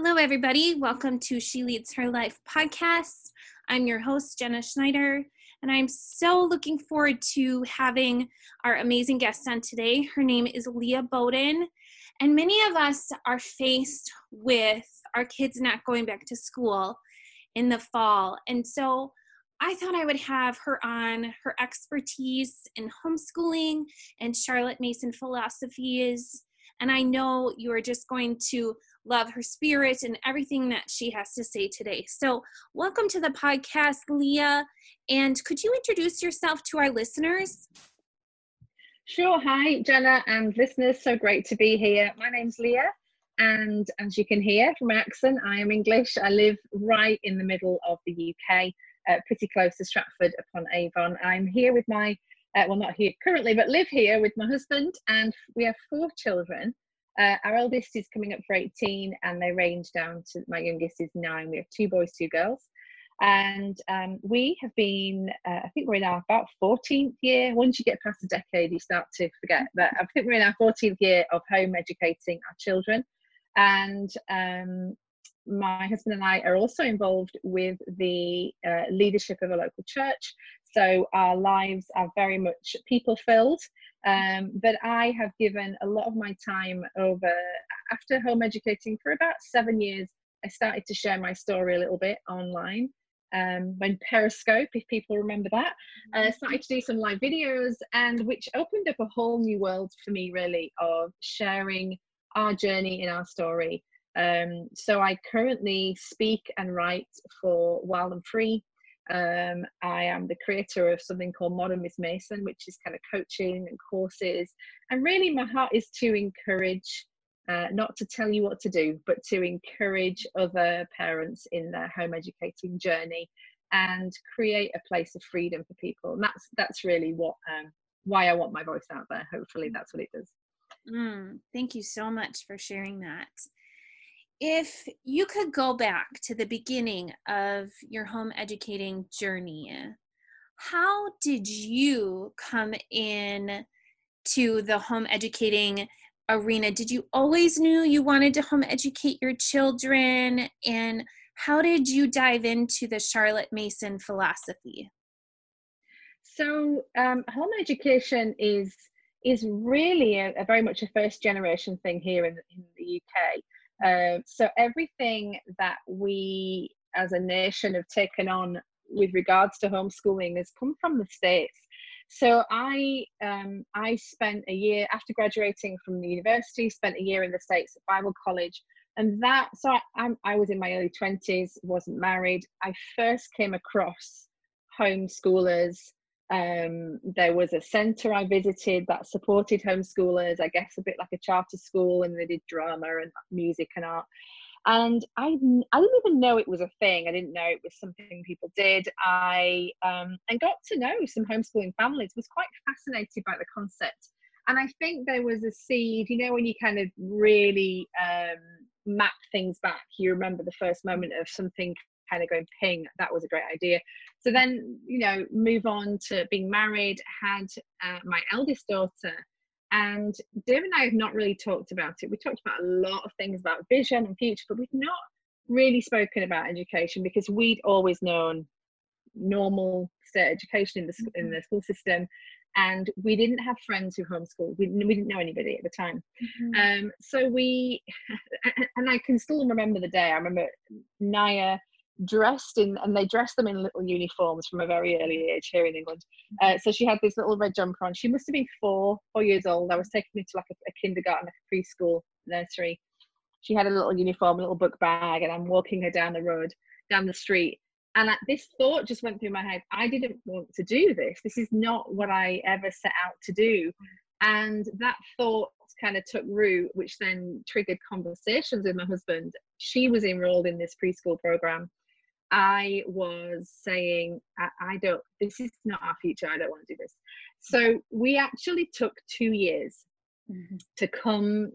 Hello, everybody. Welcome to She Leads Her Life podcast. I'm your host, Jenna Schneider, and I'm so looking forward to having our amazing guest on today. Her name is Leah Boden, and many of us are faced with our kids not going back to school in the fall. And so I thought I would have her on. Her expertise in homeschooling and Charlotte Mason philosophies. And I know you are just going to love her spirit and everything that she has to say today. So, welcome to the podcast, Leah. And could you introduce yourself to our listeners? Sure. Hi, Jenna and listeners. So great to be here. My name's Leah. And as you can hear from my accent, I am English. I live right in the middle of the UK, uh, pretty close to Stratford upon Avon. I'm here with my, uh, well, not here currently, but live here with my husband, and we have four children. Uh, our eldest is coming up for 18, and they range down to my youngest is nine. We have two boys, two girls. And um, we have been, uh, I think we're in our about 14th year. Once you get past a decade, you start to forget. But I think we're in our 14th year of home educating our children. And um, my husband and I are also involved with the uh, leadership of a local church. So our lives are very much people filled. Um, but I have given a lot of my time over after home educating for about seven years. I started to share my story a little bit online. Um, when Periscope, if people remember that, uh, mm-hmm. started to do some live videos, and which opened up a whole new world for me, really, of sharing our journey in our story. Um, so I currently speak and write for Wild and Free, um, I am the creator of something called Modern Miss Mason, which is kind of coaching and courses. And really, my heart is to encourage, uh, not to tell you what to do, but to encourage other parents in their home educating journey and create a place of freedom for people. And that's that's really what um, why I want my voice out there. Hopefully, that's what it does. Mm, thank you so much for sharing that if you could go back to the beginning of your home educating journey, how did you come in to the home educating arena? Did you always knew you wanted to home educate your children? And how did you dive into the Charlotte Mason philosophy? So, um, home education is is really a, a, very much a first generation thing here in, in the UK. Uh, so everything that we as a nation have taken on with regards to homeschooling has come from the states. So I um, I spent a year after graduating from the university, spent a year in the states at Bible college, and that so I, I'm, I was in my early twenties, wasn't married. I first came across homeschoolers um, there was a centre I visited that supported homeschoolers, I guess a bit like a charter school, and they did drama and music and art. And I, I didn't even know it was a thing. I didn't know it was something people did. I um, and got to know some homeschooling families. Was quite fascinated by the concept, and I think there was a seed. You know, when you kind of really um, map things back, you remember the first moment of something kind of going ping that was a great idea so then you know move on to being married had uh, my eldest daughter and dave and i have not really talked about it we talked about a lot of things about vision and future but we've not really spoken about education because we'd always known normal state education in the, in mm-hmm. the school system and we didn't have friends who homeschooled we, we didn't know anybody at the time mm-hmm. um, so we and i can still remember the day i remember naya dressed in and they dress them in little uniforms from a very early age here in england. Uh, so she had this little red jumper on. She must have been four four years old. I was taking her to like a, a kindergarten like a preschool nursery. She had a little uniform a little book bag and i'm walking her down the road down the street. And this thought just went through my head i didn't want to do this. This is not what i ever set out to do. And that thought kind of took root which then triggered conversations with my husband. She was enrolled in this preschool program I was saying, I, I, don't, this is not our future. I don't want to do this. So we actually took two years mm-hmm. to come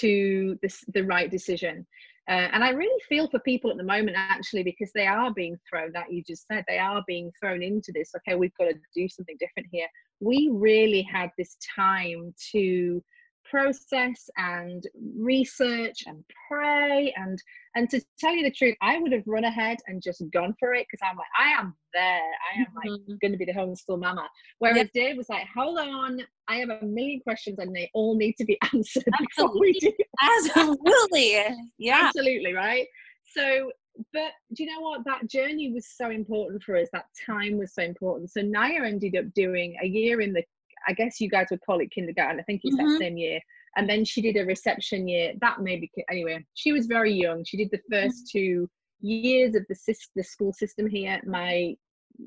to this, the right decision. Uh, and I really feel for people at the moment, actually, because they are being thrown, that you just said, they are being thrown into this. Okay, we've got to do something different here. We really had this time to process and research and pray and and to tell you the truth i would have run ahead and just gone for it because i'm like i am there. I am like mm-hmm. going to be the homeschool mama. Whereas yep. dave was like hold on i have a million questions and they all need to be answered absolutely. absolutely. Yeah. Absolutely right? So but do you know what? That journey was so important for us. That time was so important. So naya ended up doing a year in the I guess you guys would call it kindergarten. I think it's mm-hmm. that same year. And then she did a reception year. That maybe anyway. She was very young. She did the 1st mm-hmm. two years of the the school system here. My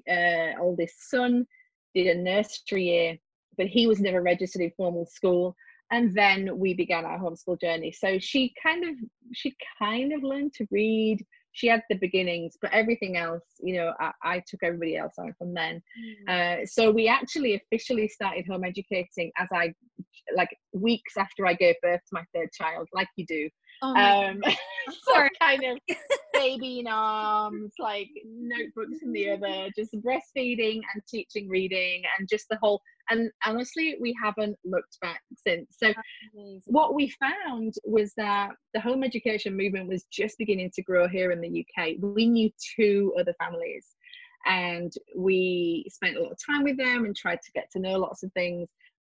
uh, oldest son did a nursery year, but he was never registered in formal school. And then we began our homeschool journey. So she kind of she kind of learned to read she had the beginnings, but everything else, you know, I, I took everybody else on from then. Mm. Uh, so we actually officially started home educating as I, like weeks after I gave birth to my third child, like you do. Oh um, so kind of baby in arms, like notebooks in the other, just breastfeeding and teaching reading and just the whole. And honestly, we haven't looked back since. So, what we found was that the home education movement was just beginning to grow here in the UK. We knew two other families and we spent a lot of time with them and tried to get to know lots of things.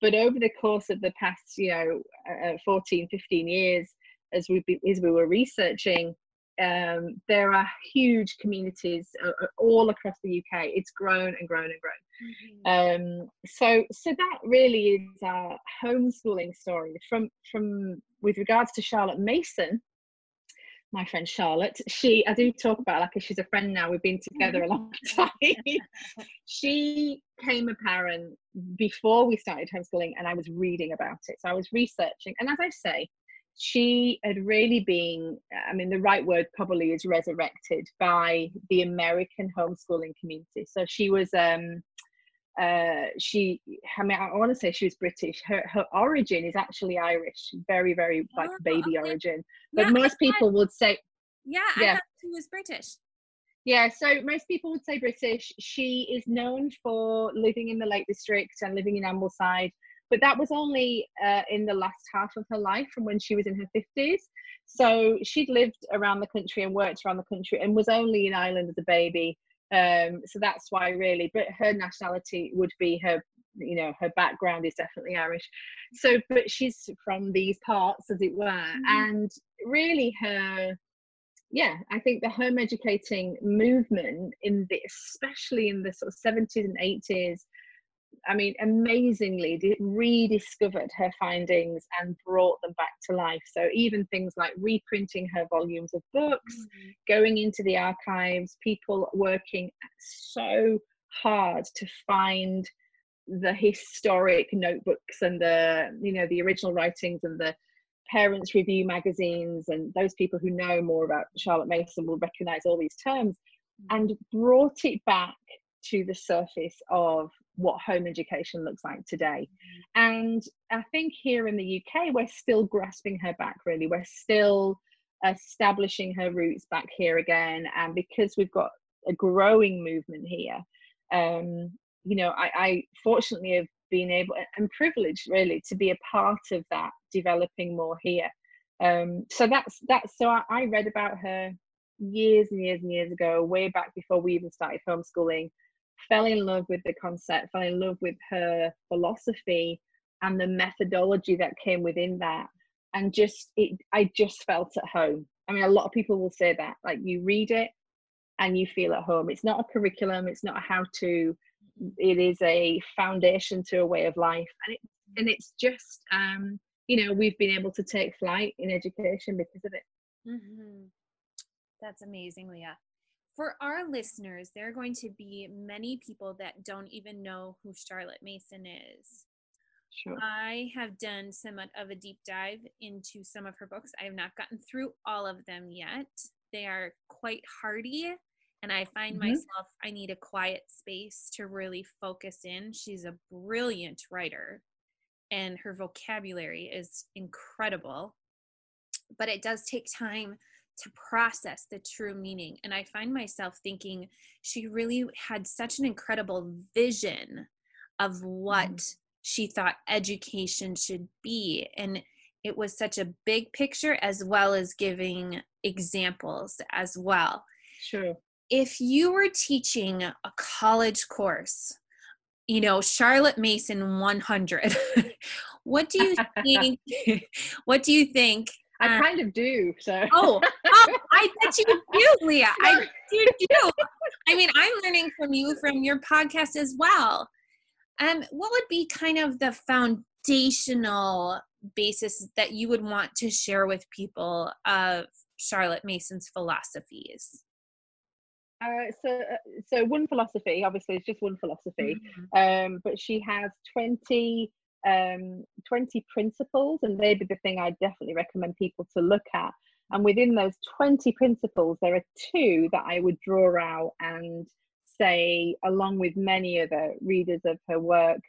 But over the course of the past, you know, uh, 14, 15 years, as we as we were researching, um, there are huge communities uh, uh all across the UK. It's grown and grown and grown. Mm-hmm. Um, so so that really is our homeschooling story from from with regards to Charlotte Mason. My friend Charlotte, she I do talk about like she's a friend now. We've been together a long time. she came a parent before we started homeschooling, and I was reading about it. So I was researching, and as I say, she had really been, I mean, the right word probably is resurrected by the American homeschooling community. So she was, um, uh, she, I mean, I want to say she was British. Her, her origin is actually Irish, very, very like oh, baby okay. origin. But yeah, most people would say, yeah, yeah, she was British. Yeah, so most people would say British. She is known for living in the Lake District and living in Ambleside but that was only uh, in the last half of her life from when she was in her 50s so she'd lived around the country and worked around the country and was only in ireland as a baby. Um, so that's why really but her nationality would be her you know her background is definitely irish. So but she's from these parts as it were mm-hmm. and really her yeah i think the home educating movement in the especially in the sort of 70s and 80s I mean, amazingly rediscovered her findings and brought them back to life. So, even things like reprinting her volumes of books, mm-hmm. going into the archives, people working so hard to find the historic notebooks and the you know the original writings and the parents review magazines and those people who know more about charlotte mason will recognize all these terms mm-hmm. and brought it back to the surface of what home education looks like today. And I think here in the UK, we're still grasping her back, really. We're still establishing her roots back here again. And because we've got a growing movement here, um, you know, I, I fortunately have been able and privileged really to be a part of that developing more here. Um, so that's that's so I, I read about her years and years and years ago, way back before we even started homeschooling fell in love with the concept, fell in love with her philosophy and the methodology that came within that. And just it I just felt at home. I mean a lot of people will say that. Like you read it and you feel at home. It's not a curriculum, it's not a how to, it is a foundation to a way of life. And it and it's just um, you know, we've been able to take flight in education because of it. Mm-hmm. That's amazing, Leah for our listeners, there are going to be many people that don't even know who Charlotte Mason is. Sure. I have done somewhat of a deep dive into some of her books. I have not gotten through all of them yet. They are quite hardy, and I find mm-hmm. myself I need a quiet space to really focus in. She's a brilliant writer, and her vocabulary is incredible. But it does take time to process the true meaning. And I find myself thinking she really had such an incredible vision of what mm she thought education should be. And it was such a big picture as well as giving examples as well. Sure. If you were teaching a college course, you know, Charlotte Mason 100, what do you think? what do you think I uh, kind of do. So. Oh, um, I bet you do, Leah. I bet you do. I mean, I'm learning from you from your podcast as well. Um, what would be kind of the foundational basis that you would want to share with people of Charlotte Mason's philosophies? Uh, so, uh, so one philosophy, obviously, it's just one philosophy, mm-hmm. um, but she has 20 um, 20 principles, and they'd be the thing I definitely recommend people to look at. And within those 20 principles, there are two that I would draw out and say, along with many other readers of her work,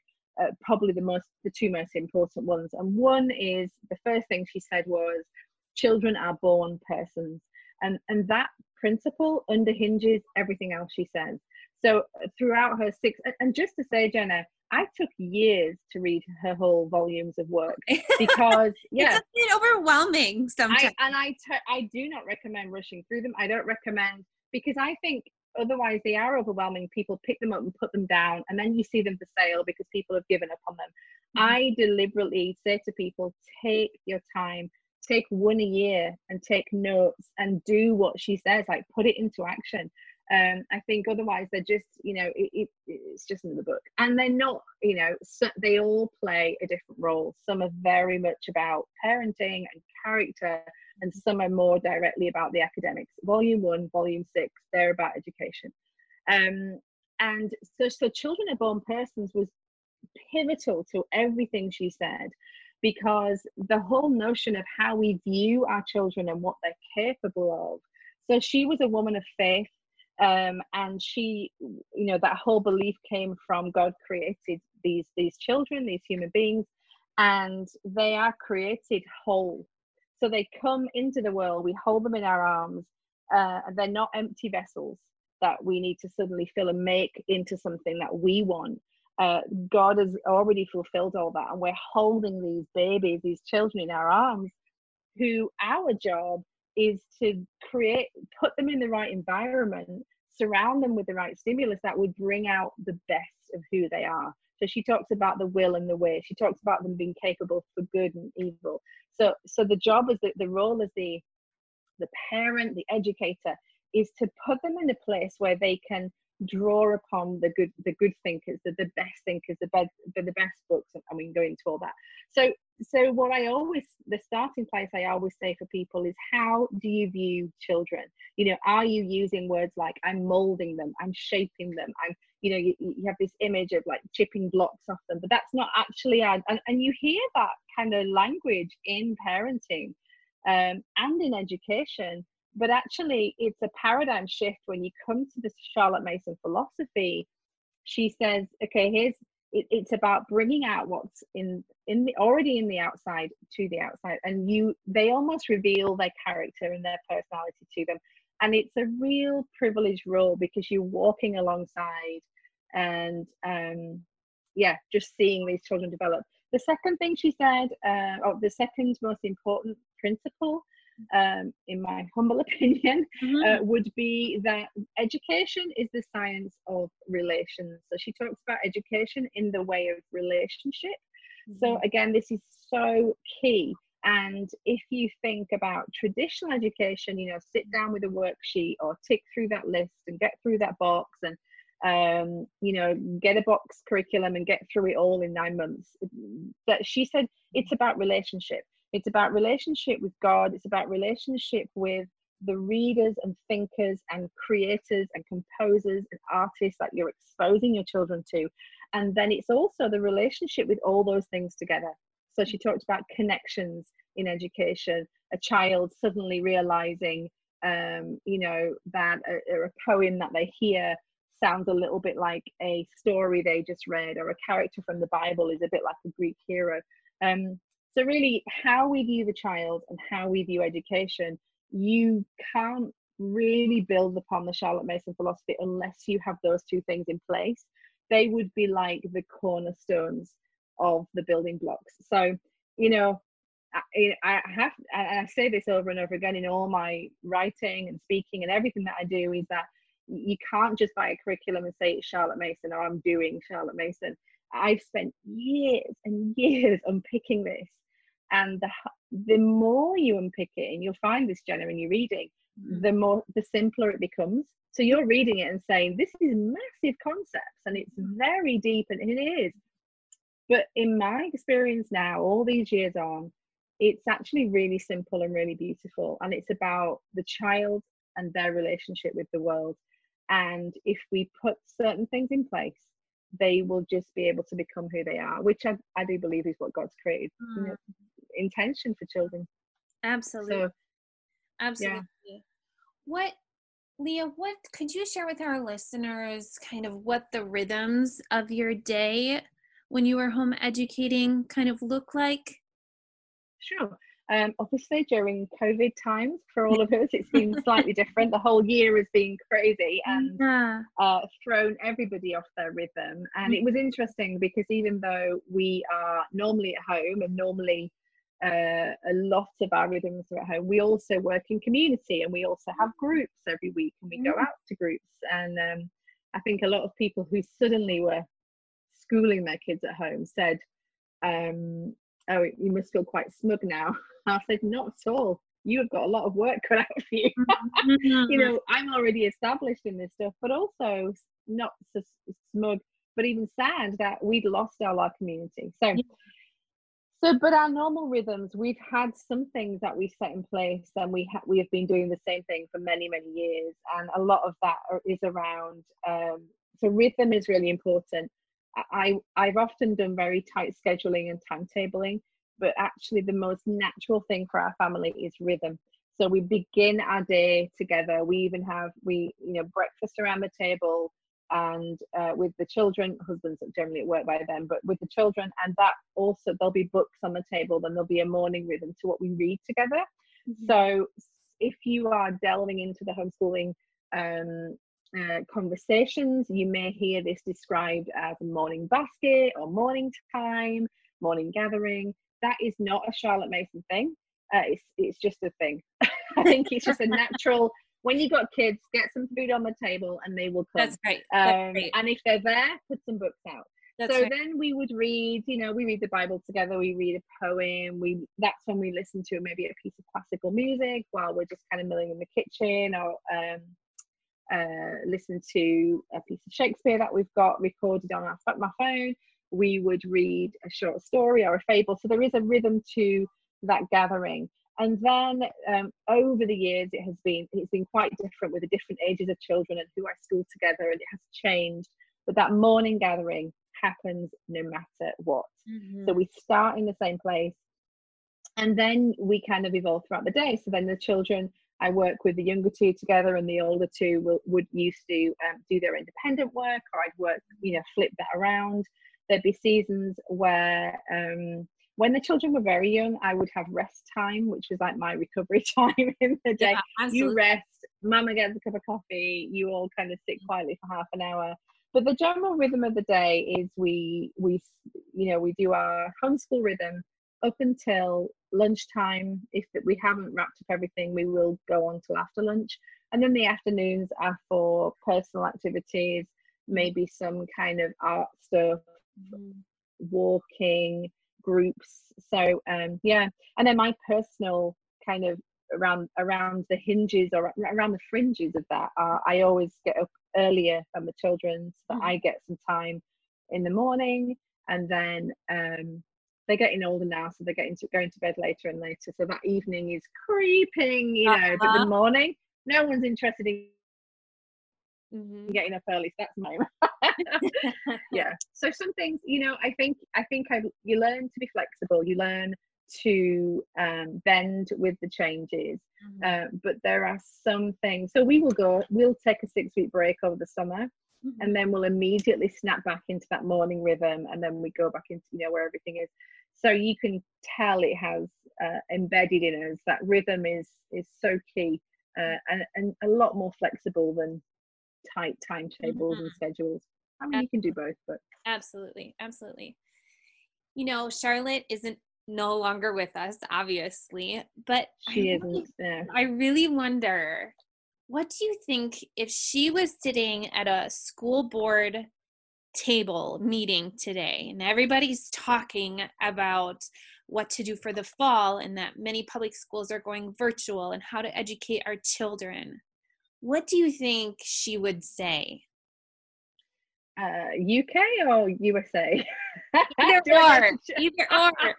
uh, probably the most, the two most important ones. And one is the first thing she said was, "Children are born persons," and and that principle underhinges everything else she says. So throughout her six, and just to say, Jenna, I took years to read her whole volumes of work because yeah, it's a bit overwhelming sometimes. I, and I, t- I do not recommend rushing through them. I don't recommend because I think otherwise they are overwhelming. People pick them up and put them down, and then you see them for sale because people have given up on them. Mm-hmm. I deliberately say to people, take your time, take one a year, and take notes and do what she says. Like put it into action um, I think otherwise they're just, you know, it, it, it's just in the book. And they're not, you know, so they all play a different role. Some are very much about parenting and character, and some are more directly about the academics. Volume one, volume six, they're about education. Um, and so, so Children are Born Persons was pivotal to everything she said because the whole notion of how we view our children and what they're capable of. So she was a woman of faith um, and she you know that whole belief came from god created these these children these human beings and they are created whole. So they come into the world we hold them in our arms uh, and they're not empty vessels that we need to suddenly fill and make into something that we want. Uh, god has already fulfilled all that and we're holding these babies these children in our arms who our job is to create put them in the right environment surround them with the right stimulus that would bring out the best of who they are. So she talks about the will and the way. She talks about them being capable for good and evil. So so the job is the, the role as the the parent the educator is to put them in a place where they can draw upon the good the good thinkers the, the best thinkers the best the, the best books and we can go into all that. So so what i always the starting place i always say for people is how do you view children? You know are you using words like i'm molding them i'm shaping them i'm you know you, you have this image of like chipping blocks off them but that's not actually and, and you hear that kind of language in parenting um, and in education but actually it's a paradigm shift when you come to the charlotte mason philosophy. She says okay here's it, it's about bringing out what's in in the already in the outside to the outside and you they almost reveal their character and their personality to them. And it's a real privileged role because you're walking alongside and um yeah just seeing these children develop. The second thing she said uh, or the second most important principle um, in my humble opinion, mm-hmm. uh, would be that education is the science of relations. So she talks about education in the way of relationship. Mm-hmm. So again, this is so key. And if you think about traditional education, you know, sit down with a worksheet or tick through that list and get through that box and um, you know, get a box curriculum and get through it all in nine months. That she said it's about relationship. It's about relationship with God. It's about relationship with the readers and thinkers and creators and composers and artists that you're exposing your children to. And then it's also the relationship with all those things together. So she talked about connections in education, a child suddenly realizing, um, you know, that a, a poem that they hear sounds a little bit like a story they just read, or a character from the Bible is a bit like a Greek hero. Um, so, really, how we view the child and how we view education, you can't really build upon the Charlotte Mason philosophy unless you have those two things in place. They would be like the cornerstones of the building blocks. So, you know, I, I have, and I say this over and over again in all my writing and speaking and everything that I do is that you can't just buy a curriculum and say it's Charlotte Mason or I'm doing Charlotte Mason. I've spent years and years unpicking this, and the the more you unpick it, and you'll find this, Jenna, in your reading, mm-hmm. the more the simpler it becomes. So you're reading it and saying, "This is massive concepts, and it's very deep," and it is. But in my experience now, all these years on, it's actually really simple and really beautiful, and it's about the child and their relationship with the world. And if we put certain things in place, they will just be able to become who they are, which I, I do believe is what God's created mm. you know, intention for children. Absolutely. So, Absolutely. Yeah. What Leah, what could you share with our listeners kind of what the rhythms of your day when you were home educating kind of look like? Sure. Um, obviously, during COVID times for all of us, it's been slightly different. The whole year has been crazy and yeah. uh, thrown everybody off their rhythm. And it was interesting because even though we are normally at home and normally uh, a lot of our rhythms are at home, we also work in community and we also have groups every week and we go mm. out to groups. And um, I think a lot of people who suddenly were schooling their kids at home said, um, oh, you must feel quite smug now. I said, not at all. You have got a lot of work cut out for you. Mm-hmm. you know, I'm already established in this stuff, but also not so smug, but even sad that we'd lost our life community. So, yeah. so, but our normal rhythms, we've had some things that we set in place, and we ha- we have been doing the same thing for many, many years, and a lot of that are, is around. Um, so, rhythm is really important. I I've often done very tight scheduling and timetabling but actually the most natural thing for our family is rhythm. So we begin our day together. We even have we you know breakfast around the table and uh, with the children. Husbands are generally at work by then but with the children and that also there'll be books on the table then there'll be a morning rhythm to what we read together. Mm-hmm. so if you are delving into the homeschooling um, uh, conversations you may hear this described as a morning basket or morning time morning gathering that is not a Charlotte Mason thing. Uh, it's it's just a thing. I think it's just a natural. when you've got kids, get some food on the table and they will come. That's great. That's um, great. And if they're there, put some books out. That's so right. then we would read, you know, we read the Bible together. We read a poem. We that's when we listen to maybe a piece of classical music while we're just kind of milling in the kitchen, or um, uh, listen to a piece of Shakespeare that we've got recorded on our my phone we would read a short story or a fable. So there is a rhythm to that gathering. And then um, over the years, it has been it's been quite different with the different ages of children and who I school together, and it has changed. But that morning gathering happens no matter what. Mm-hmm. So we start in the same place, and then we kind of evolve throughout the day. So then the children, I work with the younger two together, and the older two will, would used to um, do their independent work, or I'd work, you know, flip that around there'd be seasons where um, when the children were very young, I would have rest time, which was like my recovery time in the day. Yeah, you rest, mama gets a cup of coffee, you all kind of sit quietly for half an hour. But the general rhythm of the day is we we you know we do our homeschool rhythm up until lunchtime. If we haven't wrapped up everything, we will go on till after lunch. And then the afternoons are for personal activities, maybe some kind of art stuff, mm. walking groups so um yeah and then my personal kind of around around the hinges or around the fringes of that uh, i always get up earlier than the children so that mm. i get some time in the morning and then um they're getting older now so they're getting to going to bed later and later so that evening is creeping you know uh-huh. but the uh-huh. morning no one's interested in mm-hmm. getting up early. So that's my yeah. So some things, you know, I think I think I you learn to be flexible. You learn to um, bend with the changes. Mm-hmm. Uh, but there are some things. So we will go. We'll take a six week break over the summer. Mm-hmm. And then we'll immediately snap back into that morning rhythm, and then we go back into you know where everything is. So you can tell it has uh, embedded in us that rhythm is is so key uh, and, and a lot more flexible than tight timetables mm-hmm. and schedules. I mean, you can do both, but absolutely, absolutely. you know, Charlotte isn't no longer with us, obviously, but she I isn't. really, yeah. I really wonder what do you think if she was sitting at a school board table meeting today and everybody's talking about what to do for the fall and that many public schools are going virtual and how to educate our children? What do you think she would say? Uh, UK or USA? Either or. get to ch- Either or.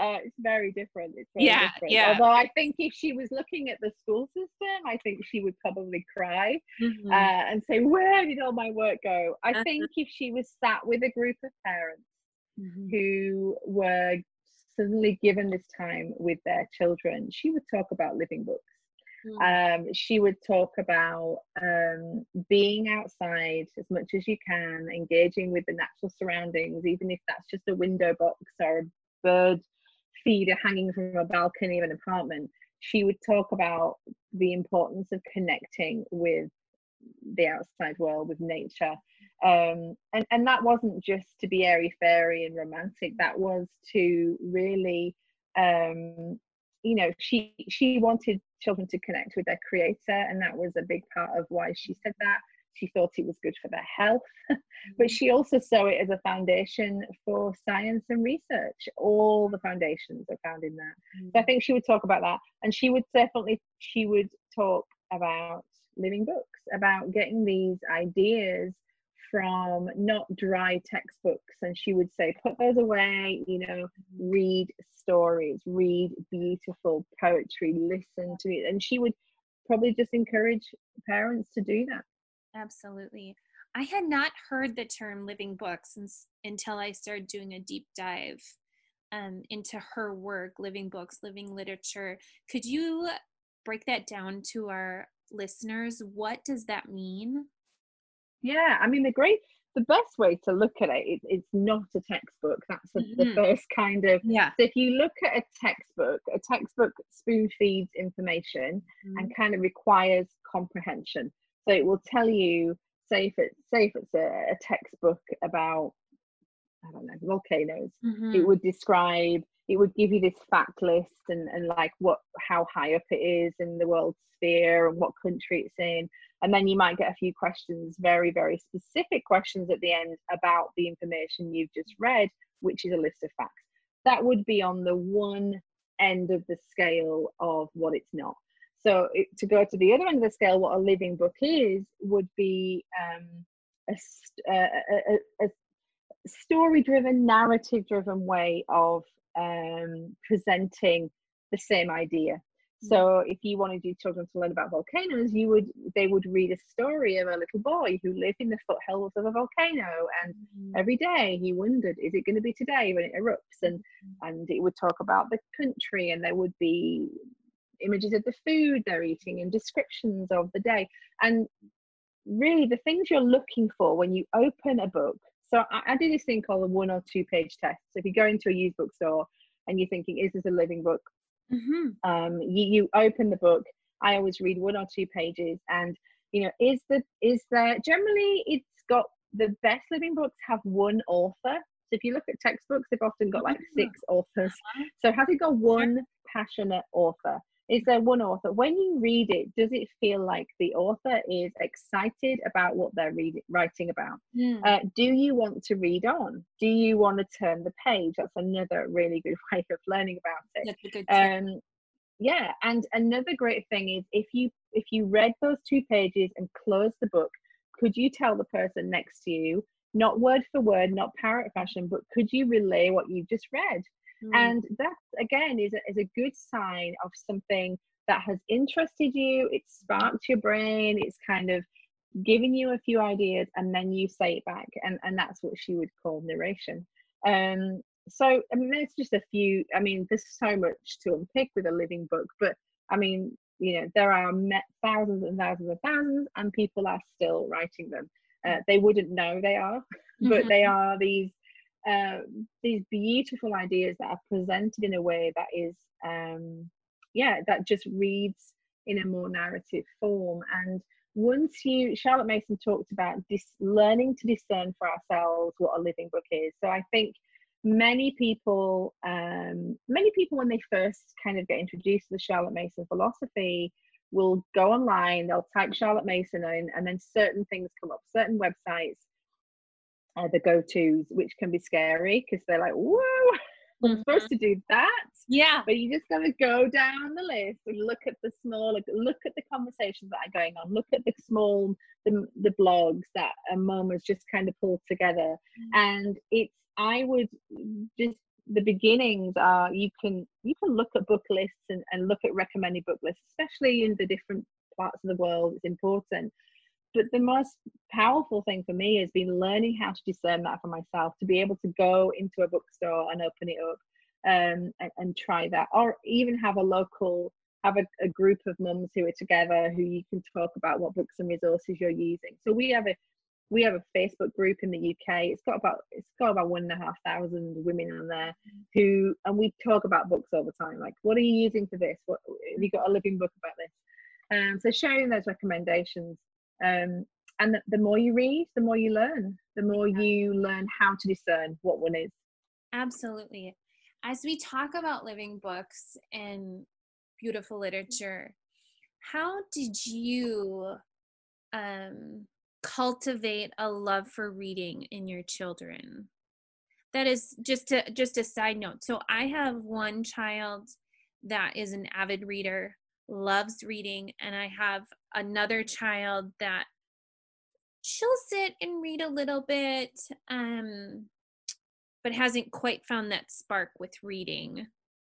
uh, it's very different. It's very Yeah, different. yeah. Although I think if she was looking at the school system, I think she would probably cry Mhm. uh, and say, "Where did all my work go?" I Uh-huh. think if she was sat with a group of parents Mhm. who were suddenly given this time with their children, she would talk about living books. Mm. Um, she would talk about um, being outside as much as you can, engaging with the natural surroundings, even if that's just a window box or a bird feeder hanging from a balcony of an apartment. She would talk about the importance of connecting with the outside world, with nature. Um, and, and that wasn't just to be airy fairy and romantic, that was to really um, you know she she wanted children to connect with their creator and that was a big part of why she said that. She thought it was good for their health but she also saw it as a foundation for science and research. All the foundations are found in that. So i mm. think she would talk about that and she would definitely she would talk about living books about getting these ideas from not dry textbooks and she would say put those away you know read stories read beautiful poetry listen to it and she would probably just encourage parents to do that Absolutely. I had not heard the term living books until I started doing a deep dive um, into her work, living books, living literature. Could you break that down to our listeners? What does that mean? Yeah i mean the great the best way to look at it, it it's not a textbook that's a, the Mhm. first kind of Yeah. so if you look at a textbook a textbook spoon feeds information Mm-hmm. and kind of requires comprehension. So it will tell you, say if it's say if it's a, a textbook about I don't know volcanoes, Mhm. it would describe it would give you this fact list and, and like what how high up it is in the world sphere and what country it's in. And then you might get a few questions, very, very specific questions at the end about the information you've just read, which is a list of facts. That would be on the one end of the scale of what it's not. So it, to go to the other end of the scale, what a living book is would be um, a, a, a, a, a story-driven, narrative-driven way of um, presenting the same idea. So if you wanted your children to learn about volcanoes, you would they would read a story of a little boy who lived in the foothills of a volcano and Mhm. every day he wondered is it going to be today when it erupts and and it would talk about the country and there would be images of the food they're eating and descriptions of the day and really the things you're looking for when you open a book so i, I do this thing called a one or two page test. So if you go into a used bookstore and you're thinking is this a living book? Mhm. um, you, you open the book. I always read one or two pages and you know is the is there generally it's got the best living books have one author. So if you look at textbooks they've often got like Ah. six authors. So has it got one passionate author is there one author. When you read it does it feel like the author is excited about what they're reading writing about? Mm. uh, do you want to read on? Do you want to turn the page? That's another really good way of learning about it. That's a good um yeah and another great thing is if you if you read those two pages and close the book could you tell the person next to you not word for word not parrot fashion but could you relay what you've just read Mm. and that again is a, is a good sign of something that has interested you it's sparked your brain it's kind of giving you a few ideas and then you say it back and and that's what she would call narration um so i mean there's just a few i mean there's so much to unpick with a living book but i mean you know there are thousands and thousands and thousands and people are still writing them uh, they wouldn't know they are but Mhm. they are these uh, these beautiful ideas that are presented in a way that is um yeah that just reads in a more narrative form. And once you charlotte mason talked about dis, learning to discern for ourselves what a living book is. So i think many people um, many people when they first kind of get introduced to the charlotte mason philosophy will go online they'll type charlotte mason in and then certain things come up certain websites are the go-to's which can be scary because they're like whoa I'm mm-hmm. supposed to do that. Yeah. But you just got to go down the list and look at the small, look at the conversations that are going on, look at the small, the, the blogs that a mom has just kind of pulled together. Mm-hmm. And it's, I would just, the beginnings are you can you can look at book lists and, and look at recommended book lists especially in the different parts of the world it's important but the most powerful thing for me has been learning how to discern that for myself to be able to go into a bookstore and open it up um, and, and, try that or even have a local have a, a, group of mums who are together who you can talk about what books and resources you're using. So we have a we have a facebook group in the uk it's got about it's got about one and a half thousand women on there who and we talk about books all the time like what are you using for this? What have you got a living book about this? Um, so sharing those recommendations um, and the, the, more you read the more you learn. The more you learn how to discern what one is. Absolutely. As we talk about living books and beautiful literature how did you um, cultivate a love for reading in your children? That is just to just a side note. So i have one child that is an avid reader loves reading and i have another child that she'll sit and read a little bit um but hasn't quite found that spark with reading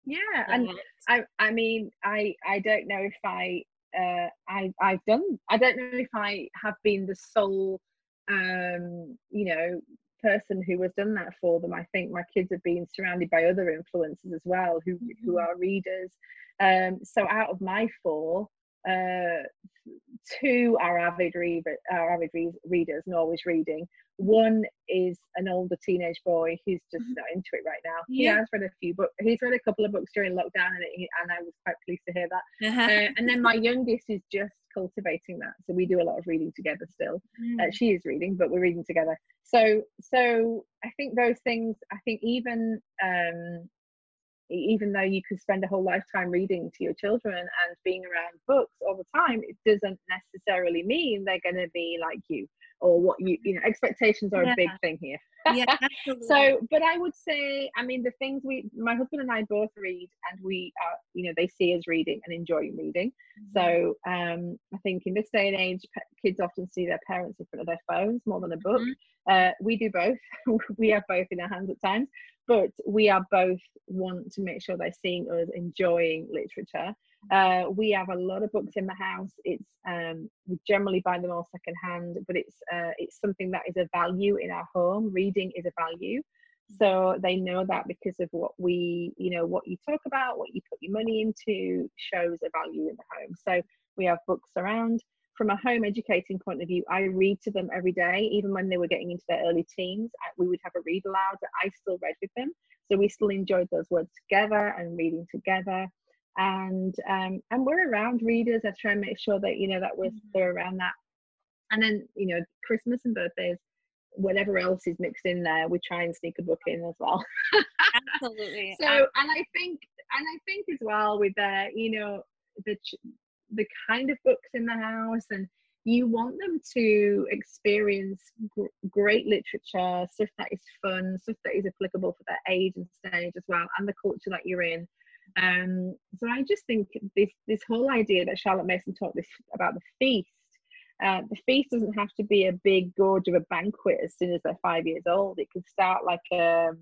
yeah and i i mean i i don't know if i uh i i've done i don't know if i have been the sole um you know person who has done that for them i think my kids have been surrounded by other influences as well who mm-hmm. who are readers um so out of my four uh, two are avid read, are avid re- readers and always reading. One is an older teenage boy who's just mm-hmm. not into it right now. Yeah. He has read a few books. He's read a couple of books during lockdown, and, it, and I was quite pleased to hear that. Uh-huh. Uh, and then my youngest is just cultivating that. So we do a lot of reading together still. Uh, mm. Uh, she is reading, but we're reading together. So so I think those things. I think even um, even though you could spend a whole lifetime reading to your children and being around books all the time it doesn't necessarily mean they're going to be like you or what you you know expectations are yeah. a big thing here yeah so but i would say i mean the things we my husband and i both read and we are you know they see us reading and enjoy reading mm-hmm. so um i think in this day and age kids often see their parents in front of their phones more than a book mm-hmm. uh, we do both we have both in our hands at times but we are both want to make sure they're seeing us enjoying literature. Uh, we have a lot of books in the house. It's um, we generally buy them all secondhand, but it's uh, it's something that is a value in our home. Reading is a value, so they know that because of what we you know what you talk about, what you put your money into shows a value in the home. So we have books around from a home educating point of view, I read to them every day, even when they were getting into their early teens. we would have a read aloud that I still read with them, so we still enjoyed those words together and reading together. And um, and we're around readers. I try and make sure that you know that we're mm-hmm. they're around that. And then you know Christmas and birthdays, whatever else is mixed in there, we try and sneak a book in as well. Absolutely. so and I think and I think as well with that, you know the the kind of books in the house and you want them to experience gr- great literature stuff that is fun stuff that is applicable for their age and stage as well and the culture that you're in um, so i just think this this whole idea that charlotte mason taught this about the feast uh, the feast doesn't have to be a big gorge of a banquet as soon as they're five years old it can start like a um,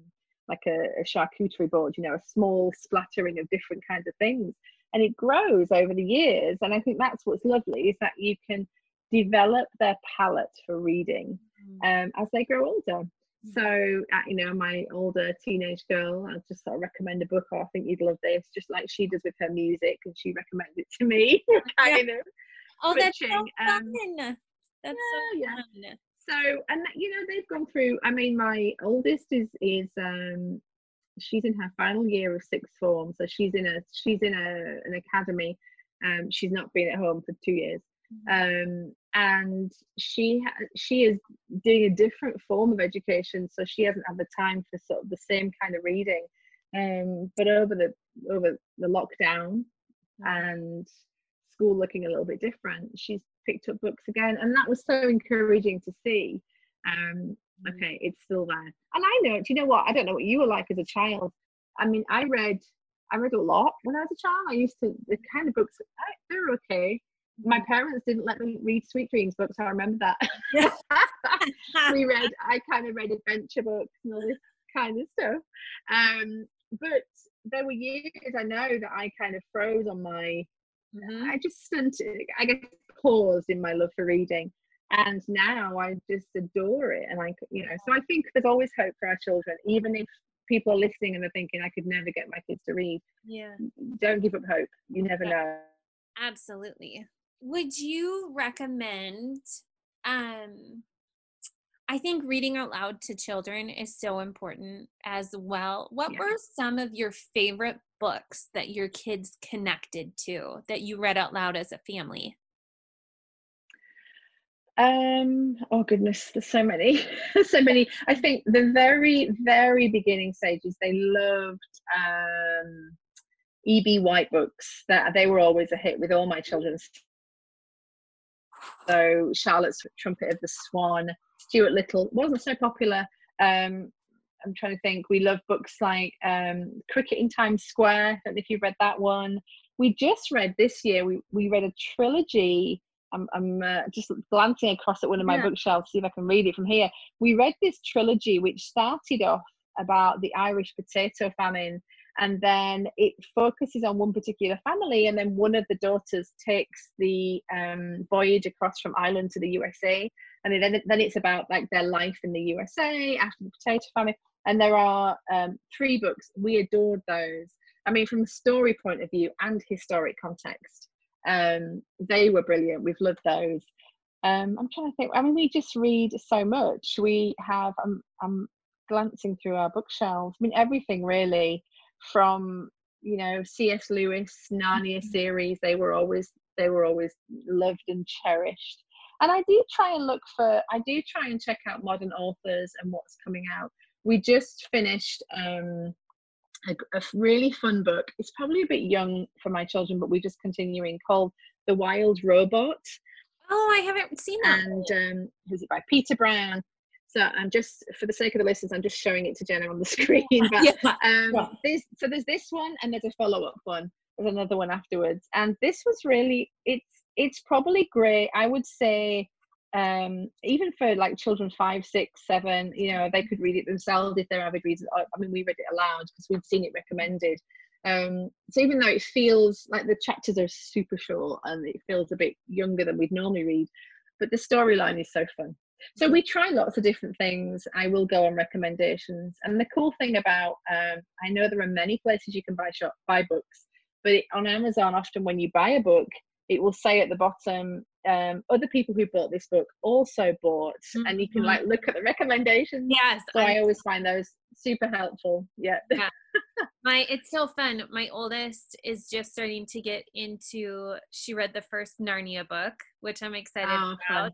like a, a charcuterie board you know a small splattering of different kinds of things and it grows over the years and i think that's what's lovely is that you can develop their palate for reading mm. um, as they grow older. So uh, you know my older teenage girl i'll just sort of recommend a book or i think you'd love this just like she does with her music and she recommends it to me kind yeah. of oh that's so um, fun um, that's yeah, so yeah. so and you know they've gone through i mean my oldest is is um she's in her final year of sixth form, so she's in a she's in a an academy. Um, she's not been at home for two years, mm-hmm. um, and she she is doing a different form of education so she hasn't had the time for sort of the same kind of reading. Um, but over the over the lockdown and school looking a little bit different she's picked up books again and that was so encouraging to see. Um, mm-hmm. okay it's still there. And i know do you know what? I don't know what you were like as a child. I mean i read i read a lot when i was a child. I used to the kind of books they were okay my parents didn't let me read Sweet Dreams books. I remember that. we read, I kind of read adventure books and all this kind of stuff. Um, but there were years I know that I kind of froze on my, mm-hmm. I just stunted, I guess paused in my love for reading. And now I just adore it. And I, you know, so I think there's always hope for our children, even if people are listening and they're thinking, I could never get my kids to read. Yeah. Don't give up hope. You never yeah. know. Absolutely would you recommend um I think reading out loud to children is so important as well. What yeah. were some of your favorite books that your kids connected to that you read out loud as a family? Um, oh goodness, there's so many, so many. I think the very, very beginning stages, they loved um E.B. White books. That they were always a hit with all my children. So Charlotte's Trumpet of the Swan, Stuart Little wasn't so popular. Um, I'm trying to think. We love books like um, Cricket in Times Square. I don't know if you've read that one. We just read this year. We we read a trilogy. I'm, I'm uh, just glancing across at one of my yeah. bookshelves, see if I can read it from here. We read this trilogy, which started off about the Irish potato famine and then it focuses on one particular family and then one of the daughters takes the um, voyage across from ireland to the usa and then, then it's about like their life in the usa after the potato famine and there are um, three books. We adored those. I mean from a story point of view and historic context um, they were brilliant. We've loved those. Um, i'm trying to think i mean we just read so much. We have i'm, I'm glancing through our bookshelves. I mean everything really from you know cs lewis narnia mm-hmm. series they were always they were always loved and cherished. And i do try and look for i do try and check out modern authors and what's coming out. We just finished um, a, a, really fun book. It's probably a bit young for my children but we're just continuing called the wild robot. Oh i haven't seen that and um, was it by peter brown so I'm just, for the sake of the listeners, I'm just showing it to Jenna on the screen. But yeah. Um, yeah. This, so there's this one, and there's a follow-up one. There's another one afterwards, and this was really, it's it's probably great. I would say, um, even for like children five, six, seven, you know, they could read it themselves if they're avid readers. I mean, we read it aloud because we've seen it recommended. Um, so even though it feels like the chapters are super short and it feels a bit younger than we'd normally read, but the storyline is so fun. So we try lots of different things. I will go on recommendations. And the cool thing about, um, I know there are many places you can buy shop buy books, but it, on Amazon, often when you buy a book, it will say at the bottom, um, other people who bought this book also bought, mm-hmm. and you can like look at the recommendations. Yes, so I, I always find those super helpful. Yeah. yeah. My it's so fun. My oldest is just starting to get into. She read the first Narnia book, which I'm excited oh, about. Fun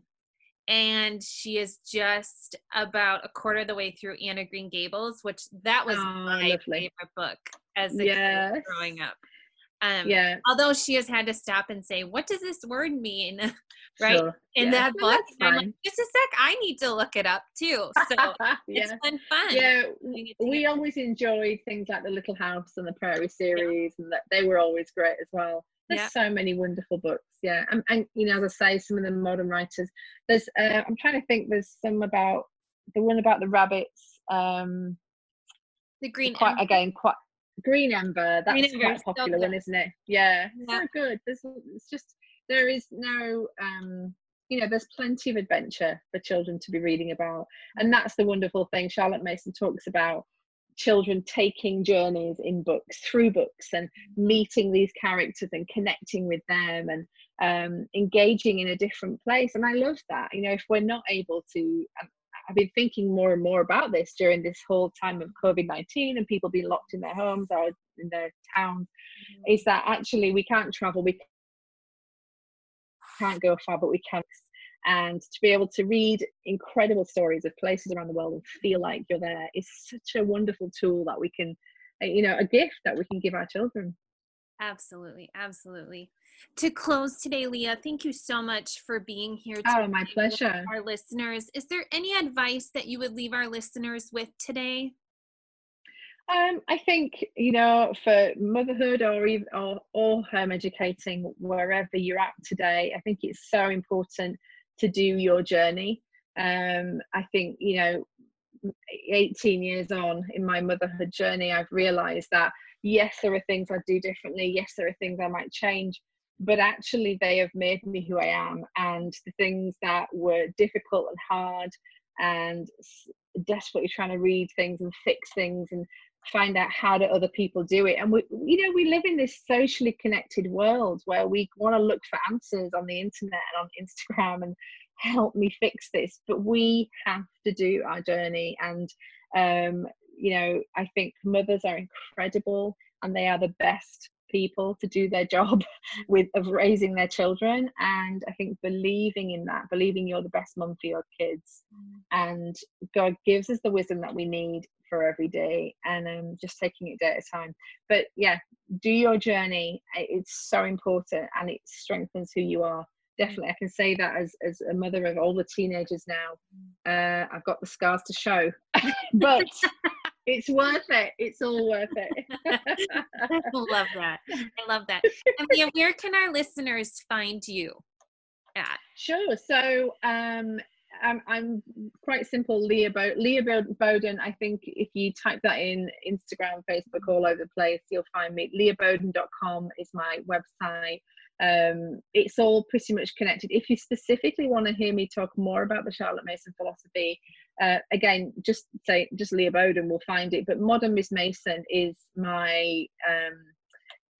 and she is just about a quarter of the way through Anna Green Gables, which that was oh, my lovely. favorite book as a yes. kid growing up. Um, yeah. Although she has had to stop and say, "What does this word mean?" right sure. in yeah. that book. I'm like, just a sec. I need to look it up too. So yeah. it's been fun. Yeah, we always enjoyed things like the Little House and the Prairie series, yeah. and that they were always great as well. There's yeah. so many wonderful books. Yeah, and, and you know, as I say, some of the modern writers. There's, uh, I'm trying to think. There's some about the one about the rabbits. Um, the green quite Ember. again quite Green Ember. That's green quite a popular one, isn't it? Yeah, yeah. so good. There's it's just there is no um you know there's plenty of adventure for children to be reading about and that's the wonderful thing charlotte mason talks about children taking journeys in books through books and meeting these characters and connecting with them and um, engaging in a different place and i love that you know if we're not able to um, i've been thinking more and more about this during this whole time of covid-19 and people being locked in their homes or in their towns mm-hmm. is that actually we can't travel we can't go far, but we can. And to be able to read incredible stories of places around the world and feel like you're there is such a wonderful tool that we can, uh, you know, a gift that we can give our children. Absolutely, absolutely. To close today, Leah, thank you so much for being here. Oh, my pleasure. Our listeners, is there any advice that you would leave our listeners with today? Um, I think you know, for motherhood or even or, or home educating, wherever you're at today, I think it's so important to do your journey. Um, I think you know, 18 years on in my motherhood journey, I've realised that yes, there are things I do differently. Yes, there are things I might change, but actually, they have made me who I am. And the things that were difficult and hard and desperately trying to read things and fix things and find out how do other people do it. And we you know we live in this socially connected world where we want to look for answers on the internet and on instagram and help me fix this but we have to do our journey. And um you know i think mothers are incredible and they are the best people to do their job with of raising their children and i think believing in that believing you're the best mum for your kids. Mm. and god gives us the wisdom that we need for every day and um, just taking it day at a time. But yeah do your journey. It's so important and it strengthens who you are. Definitely i can say that as as a mother of all the teenagers now. Uh, i've got the scars to show. But it's worth it it's all worth it i love that i love that and where can our listeners find you at sure so um I'm, I'm quite simple. Leah Bo- Leah Boden. I think if you type that in Instagram, Facebook, all over the place, you'll find me. LeahBoden.com is my website. Um, it's all pretty much connected. If you specifically want to hear me talk more about the Charlotte Mason philosophy, uh, again, just say just Leah Boden will find it. But Modern Miss Mason is my um,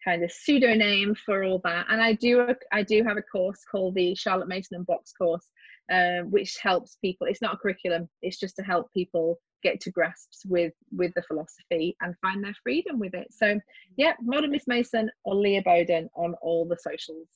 kind of pseudonym for all that. And I do a, I do have a course called the Charlotte Mason and Box course, um, which helps people. It's not a curriculum; it's just to help people get to grasps with with the philosophy and find their freedom with it. So, yeah, Modern Miss Mason or Leah Boden on all the socials.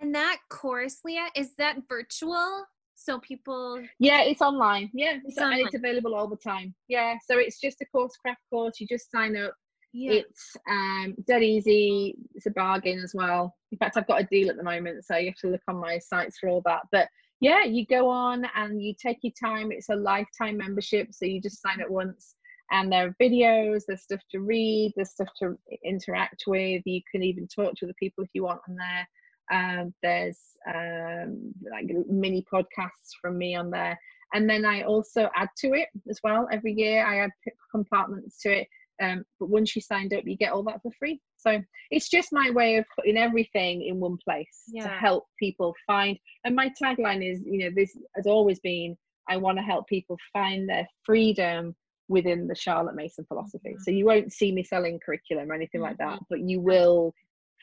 And that course, Leah, is that virtual? So people. Yeah, it's online. Yeah, it's, it's, online. it's available all the time. Yeah, so it's just a course craft course. You just sign up. Yeah. It's um, dead easy. It's a bargain as well. In fact, I've got a deal at the moment, so you have to look on my sites for all that. But yeah, you go on and you take your time. It's a lifetime membership, so you just sign up once. And there are videos, there's stuff to read, there's stuff to interact with. You can even talk to the people if you want on there. Um, there's um, like mini podcasts from me on there. And then I also add to it as well. Every year I add compartments to it. Um, but once you signed up, you get all that for free. So it's just my way of putting everything in one place yeah. to help people find. And my tagline is, you know, this has always been I want to help people find their freedom within the Charlotte Mason philosophy. Mm-hmm. So you won't see me selling curriculum or anything mm-hmm. like that, mm-hmm. but you will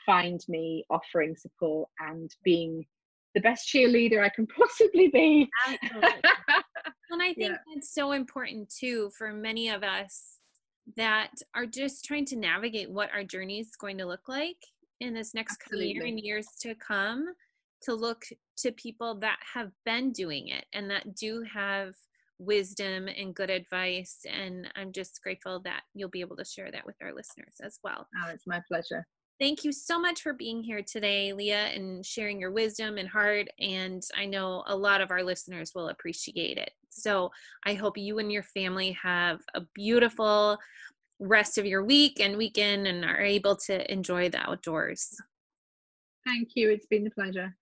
find me offering support and being the best cheerleader I can possibly be. and I think yeah. that's so important too for many of us that are just trying to navigate what our journey is going to look like in this next year and years to come to look to people that have been doing it and that do have wisdom and good advice. And i'm just grateful that you'll be able to share that with our listeners as well. Oh it's my pleasure Thank you so much for being here today, Leah, and sharing your wisdom and heart. And I know a lot of our listeners will appreciate it. So I hope you and your family have a beautiful rest of your week and weekend and are able to enjoy the outdoors. Thank you. It's been a pleasure.